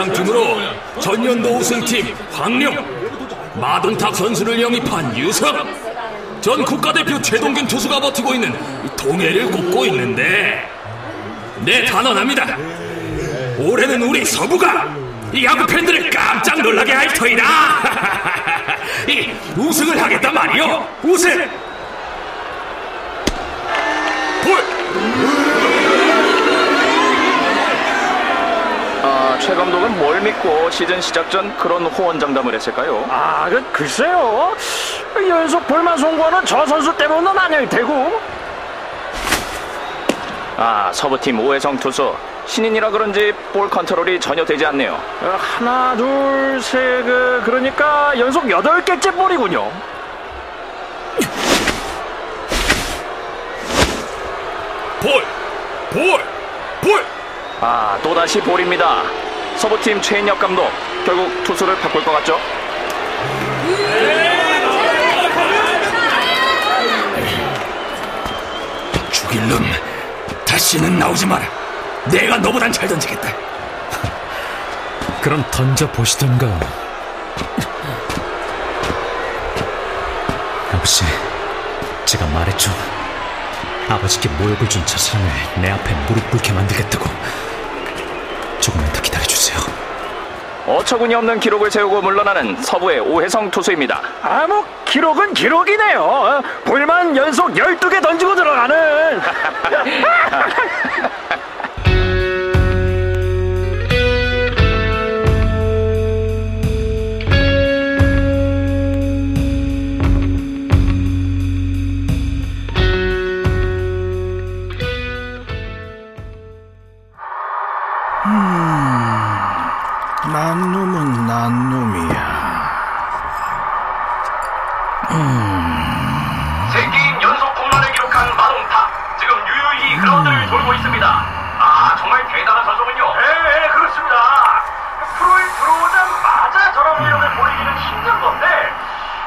우승 예상팀으로 전년도 우승팀 황룡, 마동탁 선수를 영입한 유성, 전 국가대표 최동균 투수가 버티고 있는 동해를 꼽고 있는데 네 단언합니다. 올해는 우리 서부가 이 야구 팬들을 깜짝 놀라게 할 터이다. 이 우승을 하겠단 말이요. 우승. 아, 최 감독은 뭘 믿고 시즌 시작 전 그런 호언장담을 했을까요? 아, 그, 글쎄요. 연속 볼만 송구하는 저 선수 때문은 아닐 테고. 아, 서부팀 오해성 투수. 신인이라 그런지 볼 컨트롤이 전혀 되지 않네요. 어, 하나, 둘, 셋, 그, 그러니까 연속 여덟 개째 볼이군요. 볼. 볼. 볼. 아, 또다시 볼입니다. 서부팀 최인혁 감독. 결국 투수를 바꿀 것 같죠? 죽일 놈. 다시는 나오지 마라. 내가 너보단 잘 던지겠다. 그럼 던져 보시던가 아버지 제가 말했죠 아버지께 모욕을 준저 사람을 내 앞에 무릎 꿇게 만들겠다고 조금만 더 기다려주세요 어처구니 없는 기록을 세우고 물러나는 서부의 오해성 투수입니다. 아, 뭐, 기록은 기록이네요. 어, 볼만 연속 12개 던지고 들어가는. 있습니다. 아 정말 대단한 선수군요. 네, 그렇습니다. 프로에 들어오자마자 저런 위력을 보이기는 힘든 건데,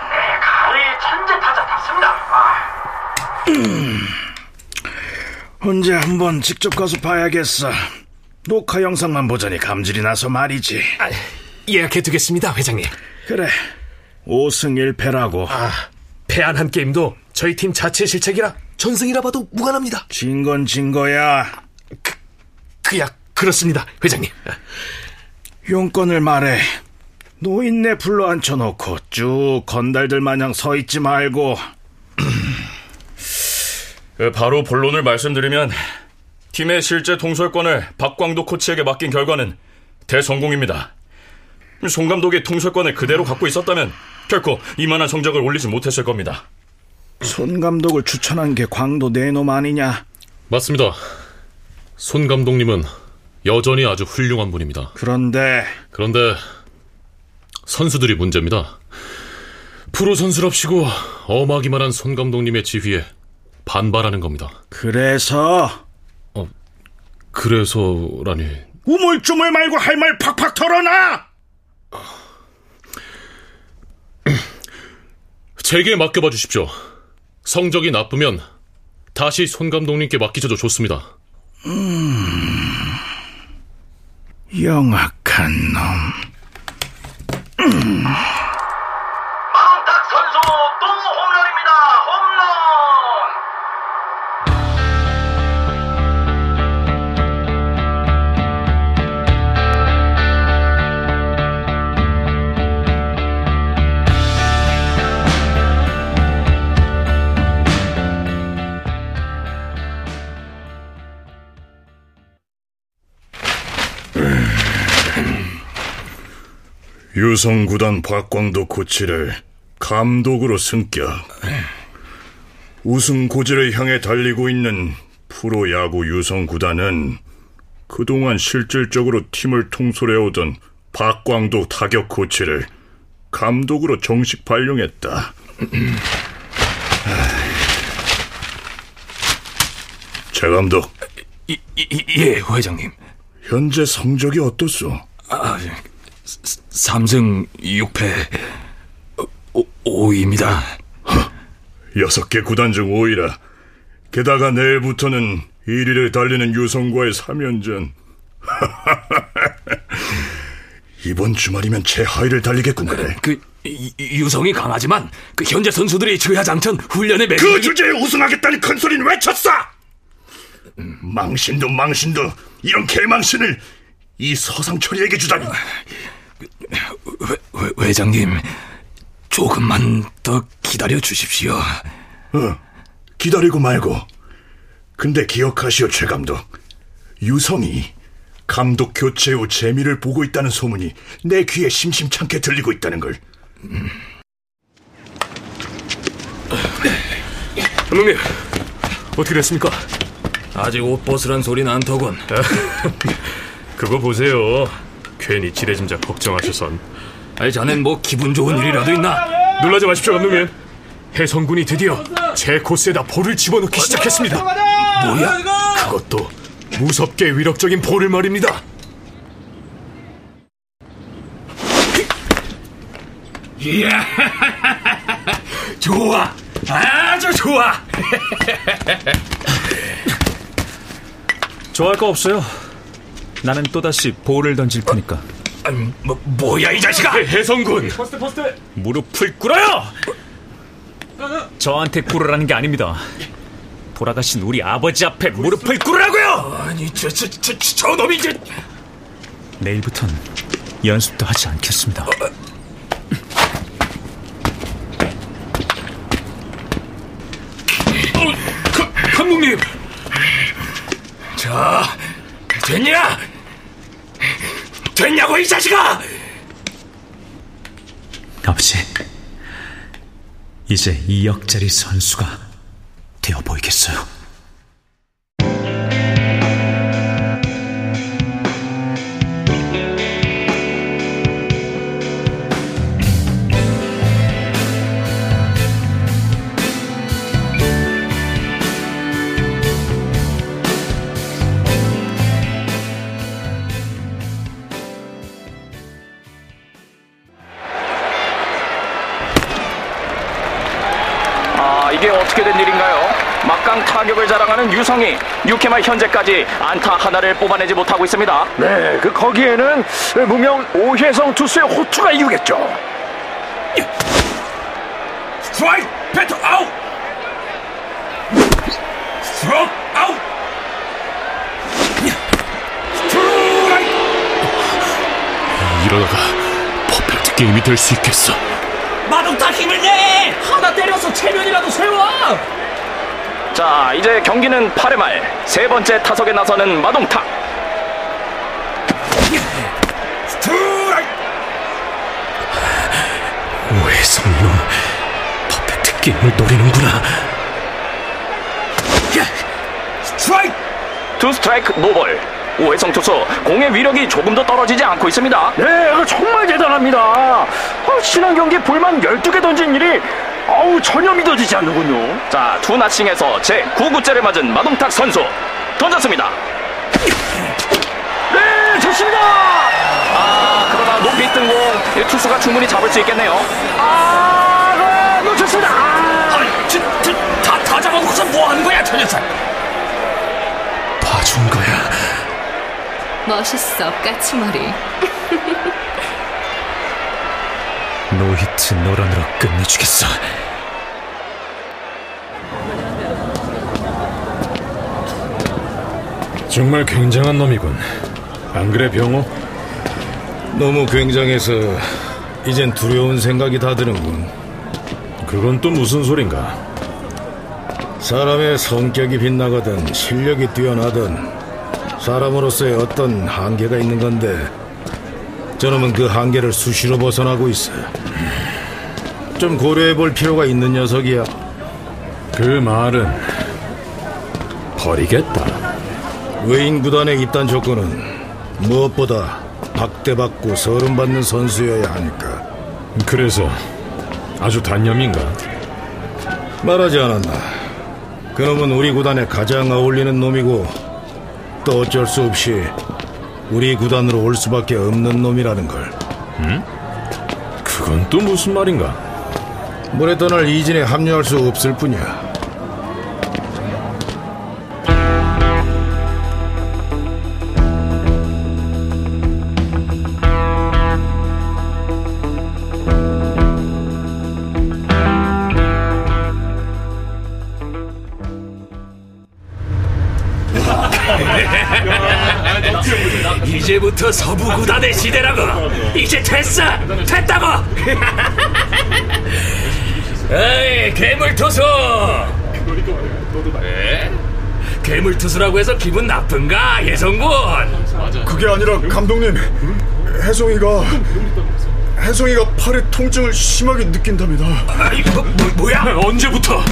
네, 가리 천재 타자답습니다. 아. 언제 한번 직접 가서 봐야겠어. 녹화 영상만 보자니 감질이 나서 말이지. 예약해 두겠습니다, 회장님. 그래. 5승 1패라고. 패한 한 게임도 저희 팀 자체 실책이라 전승이라 봐도 무관합니다. 진 건 진 거야. 그야 그렇습니다, 회장님. 용건을 말해. 노인네 불러 앉혀놓고 쭉 건달들 마냥 서 있지 말고 그 바로 본론을 말씀드리면 팀의 실제 통솔권을 박광도 코치에게 맡긴 결과는 대성공입니다. 송 감독이 통솔권을 그대로 갖고 있었다면 결코 이만한 성적을 올리지 못했을 겁니다. 손 감독을 추천한 게 광도 내놈 아니냐? 맞습니다. 손 감독님은 여전히 아주 훌륭한 분입니다. 그런데 그런데 선수들이 문제입니다. 프로 선수랍시고 엄하기만 한 손 감독님의 지휘에 반발하는 겁니다. 그래서 그래서라니 우물쭈물 말고 할 말 팍팍 털어놔. 제게 맡겨봐 주십시오. 성적이 나쁘면 다시 손 감독님께 맡기셔도 좋습니다. 영악한 놈. 마 유성구단 박광도 코치를 감독으로 승격. 우승 고지를 향해 달리고 있는 프로야구 유성구단은 그동안 실질적으로 팀을 통솔해오던 박광도 타격 코치를 감독으로 정식 발령했다. 최 감독, 예, 회장님. 현재 성적이 어떻소? 아, 3승 6패 5, 5입니다. 여섯 개 구단 중 5위라. 게다가 내일부터는 1위를 달리는 유성과의 3연전. 이번 주말이면 최하위를 달리겠군 그래. 그 유성이 강하지만 그 현재 선수들이 주야장천 훈련에 매그 주제에 우승하겠다는 큰 소리는 왜 쳤어? 망신도 망신도 이런 개망신을 이 서상철이에게 주다니. 회, 회장님 조금만 더 기다려 주십시오. 어, 기다리고 말고. 근데 기억하시오, 최 감독. 유성이 감독 교체 후 재미를 보고 있다는 소문이 내 귀에 심심찮게 들리고 있다는 걸. 감독님, 어떻게 됐습니까? 아직 옷 벗으란 소리는 안 더군. 그거 보세요. 괜히 지레짐작 걱정하셔선. 아니 자넨 뭐 기분 좋은 일이라도 있나? 놀라지 마십시오, 감독님. 해성군이 드디어 제 코스에다 볼을 집어넣기 시작했습니다. 뭐야? 그것도 무섭게 위력적인 볼을 말입니다. 이야, 좋아, 아주 좋아. 좋아할 거 없어요. 나는 또다시 볼을 던질 테니까. 아니, 뭐 뭐야 이 자식아? 해성군, 무릎을 꿇어요! 저한테 꿇으라는 게 아닙니다. 돌아가신 우리 아버지 앞에 무릎을 꿇으라고요! 아니 저 저 저 저 놈이 이제 내일부턴 연습도 하지 않겠습니다. 감독님. 자, 됐냐? 됐냐고 이 자식아? 아버지, 이제 2억짜리 선수가 되어 보이겠어요. 타격을 자랑하는 유성이 6회 말 현재까지 안타 하나를 뽑아내지 못하고 있습니다. 네, 그 거기에는 무명 오혜성 투수의 호투가 이유겠죠. 스트라이크, 배터 아웃. 스트라이크 아웃. 스트라이크. 이러다가 퍼펙트 게임이 될 수 있겠어. 마동탁 힘을 내. 하나 때려서 체면이라도 세워. 자, 이제 경기는 8회 말 세 번째 타석에 나서는 마동탁. 스트라이크. 오혜성 놈, 퍼펙트 게임을 노리는구나. 스트라이크. 투 스트라이크 노 볼. 오혜성 투수 공의 위력이 조금 더 떨어지지 않고 있습니다. 네, 그 정말 대단합니다. 아, 지난 경기 볼만 12개 던진 일이 아우 전혀 믿어지지 않는군요. 자, two nothing에서 제 9구째를 맞은 마동탁 선수 던졌습니다. 네, 좋습니다. 아, 그러나 높이 뜬 공 투수가 충분히 잡을 수 있겠네요. 아, 네, 놓쳤습니다. 아, 아니, 저, 저, 다, 다 잡아놓고서 뭐 하는 거야, 저 녀석? 봐준 거야. 멋있어, 까치머리. 노히트 노런으로 끝내주겠어. 정말 굉장한 놈이군. 안 그래, 병호? 너무 굉장해서 이젠 두려운 생각이 다 드는군. 그건 또 무슨 소린가? 사람의 성격이 빛나거든 실력이 뛰어나든 사람으로서의 어떤 한계가 있는 건데 저놈은 그 한계를 수시로 벗어나고 있어. 좀 고려해 볼 필요가 있는 녀석이야. 그 말은 버리겠다. 외인 구단의 입단 조건은 무엇보다 박대받고 서름받는 선수여야 하니까. 그래서 아주 단념인가? 말하지 않았나. 그놈은 우리 구단에 가장 어울리는 놈이고 또 어쩔 수 없이 우리 구단으로 올 수밖에 없는 놈이라는 걸. 응? 그건 또 무슨 말인가? 모래 떠날 이진에 합류할 수 없을 뿐이야. 이제부터 서부 구단의 시대라고. 이제 됐어. 됐다고. 에이, 괴물 투수. 에? 괴물 투수라고 해서 기분 나쁜가, 예성군? 그게 아니라 감독님, 혜송이가 혜송이가 팔에 통증을 심하게 느낀답니다. 아, 이거 뭐, 뭐야? 언제부터? 어,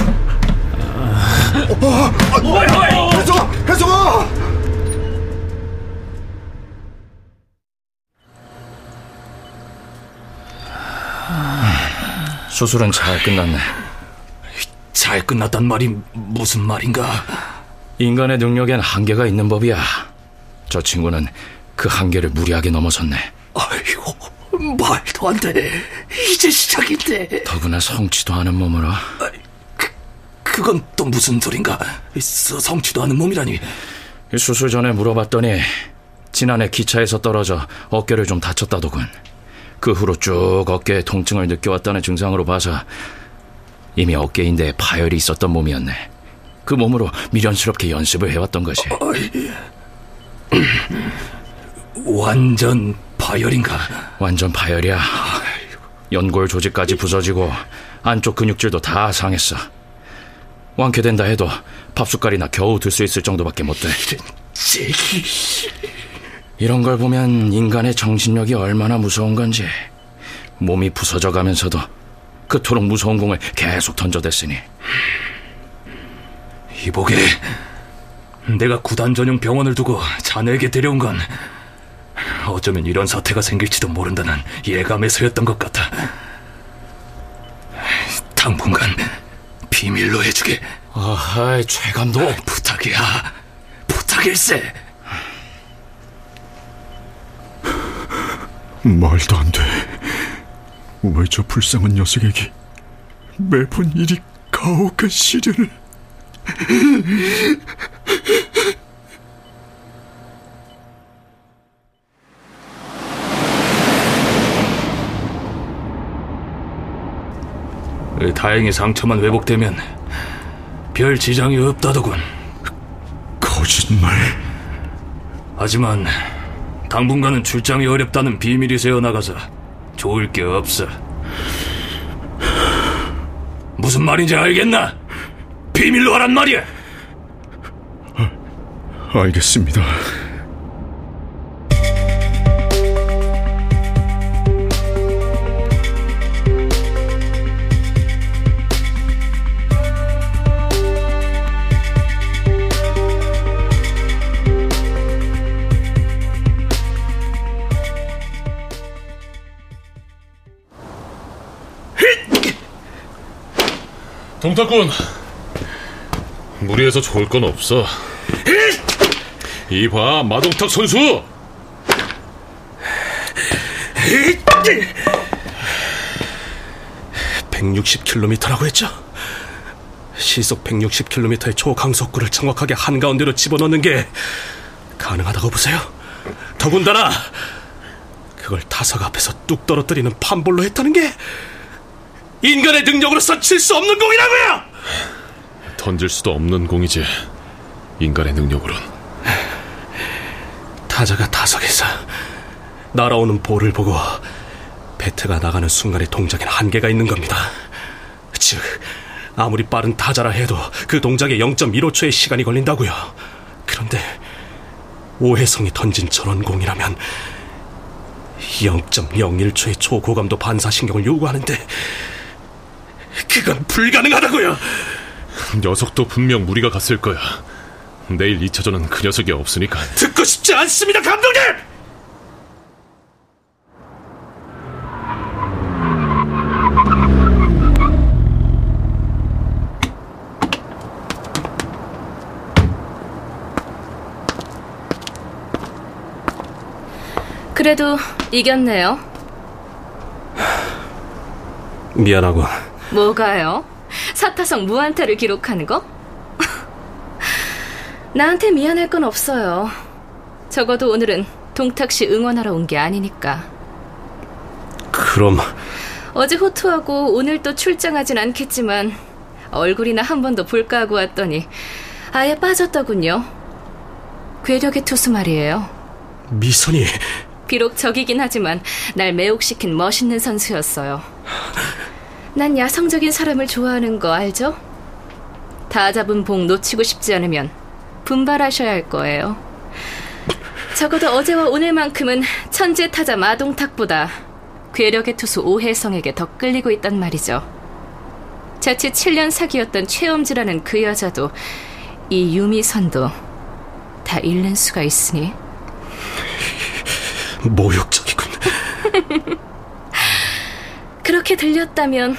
아, 뭐야? 혜송아, 혜송아! 수술은 잘 끝났네. 잘 끝났단 말이 무슨 말인가? 인간의 능력엔 한계가 있는 법이야. 저 친구는 그 한계를 무리하게 넘어섰네. 아이고, 말도 안 돼. 이제 시작인데. 더구나 성취도 않은 몸으로. 그건 또 무슨 소린가? 서- 성취도 않은 몸이라니. 수술 전에 물어봤더니 지난해 기차에서 떨어져 어깨를 좀 다쳤다더군. 그 후로 쭉 어깨에 통증을 느껴왔다는 증상으로 봐서 이미 어깨 인대에 파열이 있었던 몸이었네. 그 몸으로 미련스럽게 연습을 해왔던 것이. 완전 파열인가? 완전 파열이야. 연골 조직까지 부서지고 안쪽 근육질도 다 상했어. 완쾌된다 해도 밥숟갈이나 겨우 들 수 있을 정도밖에 못 돼. 제기. 이런 걸 보면 인간의 정신력이 얼마나 무서운 건지 몸이 부서져 가면서도 그토록 무서운 공을 계속 던져댔으니 이보게, 내가 구단 전용 병원을 두고 자네에게 데려온 건 어쩌면 이런 사태가 생길지도 모른다는 예감에서였던 것 같아. 당분간 비밀로 해주게. 아하이, 최 감독. 부탁이야. 부탁일세. 말도 안 돼. 왜 저 불쌍한 녀석에게 매번 이리 가혹한 시련을. 다행히 상처만 회복되면 별 지장이 없다더군. 거짓말. 하지만 당분간은 출장이 어렵다는 비밀이 새어나가서 좋을 게 없어. 무슨 말인지 알겠나? 비밀로 하란 말이야. 알겠습니다. 동탁군 무리해서 좋을 건 없어 이봐 마동탁 선수 160km라고 했죠? 시속 160km의 초강속구를 정확하게 한가운데로 집어넣는 게 가능하다고 보세요? 더군다나 그걸 타석 앞에서 뚝 떨어뜨리는 판볼로 했다는 게 인간의 능력으로서 칠 수 없는 공이라고요! 던질 수도 없는 공이지 인간의 능력으론 타자가 타석에서 날아오는 볼을 보고 배트가 나가는 순간의 동작엔 한계가 있는 겁니다. 즉, 아무리 빠른 타자라 해도 그 동작에 0.15초의 시간이 걸린다고요. 그런데 오해성이 던진 저런 공이라면 0.01초의 초고감도 반사신경을 요구하는데 그건 불가능하다고요. 녀석도 분명 무리가 갔을 거야. 내일 2차전은 그 녀석이 없으니까. 듣고 싶지 않습니다, 감독님! 그래도 이겼네요. 미안하고. 뭐가요? 사타성 무안타를 기록하는 거? 나한테 미안할 건 없어요. 적어도 오늘은 동탁 씨 응원하러 온 게 아니니까. 그럼 어제 호투하고 오늘 또 출장하진 않겠지만 얼굴이나 한 번 더 볼까 하고 왔더니 아예 빠졌더군요. 괴력의 투수 말이에요. 미선이 비록 적이긴 하지만 날 매혹시킨 멋있는 선수였어요. 난 야성적인 사람을 좋아하는 거 알죠? 다 잡은 봉 놓치고 싶지 않으면 분발하셔야 할 거예요. 적어도 어제와 오늘만큼은 천재 타자 마동탁보다 괴력의 투수 오혜성에게 더 끌리고 있단 말이죠. 자칫 7년 사귀었던 최엄지라는 그 여자도 이 유미선도 다 잃는 수가 있으니 모욕적이군. 그렇게 들렸다면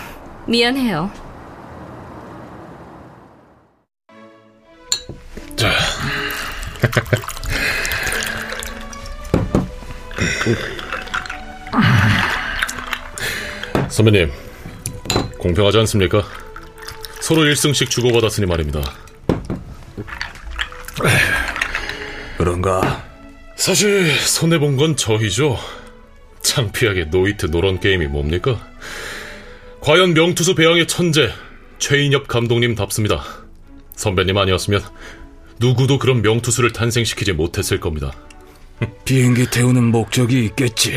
미안해요. 자. 선배님, 공평하지 않습니까? 서로 1승씩 주고받았으니 말입니다. 그런가? 사실 손해본 건 저희죠. 창피하게 노이트 노런 게임이 뭡니까? 과연 명투수 배양의 천재 최인엽 감독님답습니다. 선배님 아니었으면 누구도 그런 명투수를 탄생시키지 못했을 겁니다. 비행기 태우는 목적이 있겠지.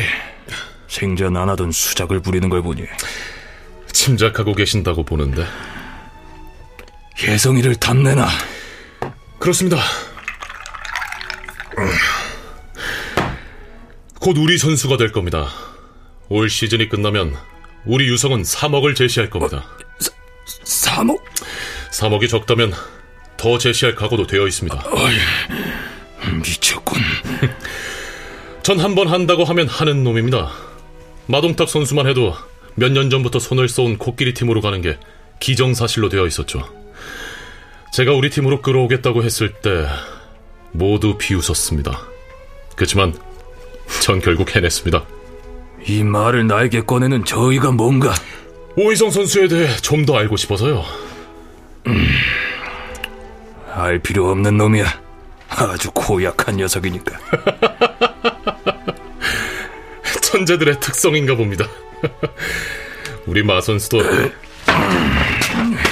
생전 안 하던 수작을 부리는 걸 보니 침작하고 계신다고 보는데 혜성이를 탐내나 그렇습니다. 곧 우리 선수가 될 겁니다. 올 시즌이 끝나면 우리 유성은 3억을 제시할 겁니다. 어, 3억? 3억이 적다면 더 제시할 각오도 되어 있습니다. 어이, 미쳤군. 전 한 번 한다고 하면 하는 놈입니다. 마동탁 선수만 해도 몇 년 전부터 손을 쏘은 코끼리 팀으로 가는 게 기정사실로 되어 있었죠. 제가 우리 팀으로 끌어오겠다고 했을 때 모두 비웃었습니다. 그렇지만 전 결국 해냈습니다. 이 말을 나에게 꺼내는 저희가 뭔가 오희성 선수에 대해 좀 더 알고 싶어서요. 음, 알 필요 없는 놈이야. 아주 고약한 녀석이니까. 천재들의 특성인가 봅니다. 우리 마 선수도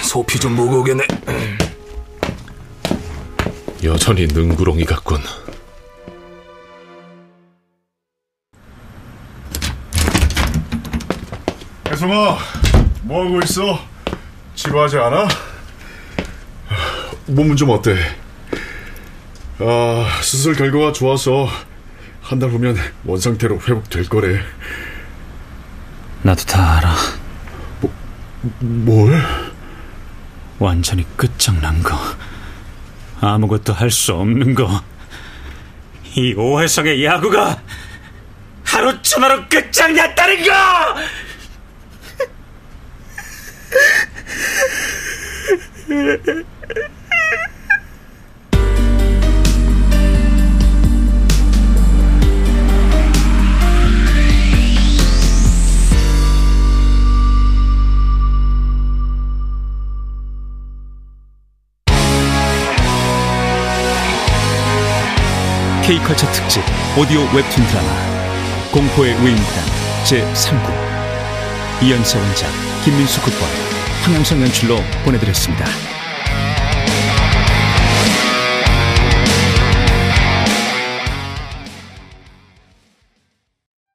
소피 좀 보고 오겠네. 여전히 능구렁이 같군. 혜성아, 뭐하고 있어? 지루하지 않아? 몸은 좀 어때? 아, 수술 결과가 좋아서 한 달 후면 원상태로 회복될 거래. 나도 다 알아. 뭐, 뭘? 완전히 끝장난 거. 아무것도 할 수 없는 거. 이 오해성의 야구가 하루천하루 끝장났다는 거! K컬처 특집 오디오 웹툰 드라마 공포의 위인단 제3구 이연세 원작 김민수 극본 황영선 연출로 보내드렸습니다.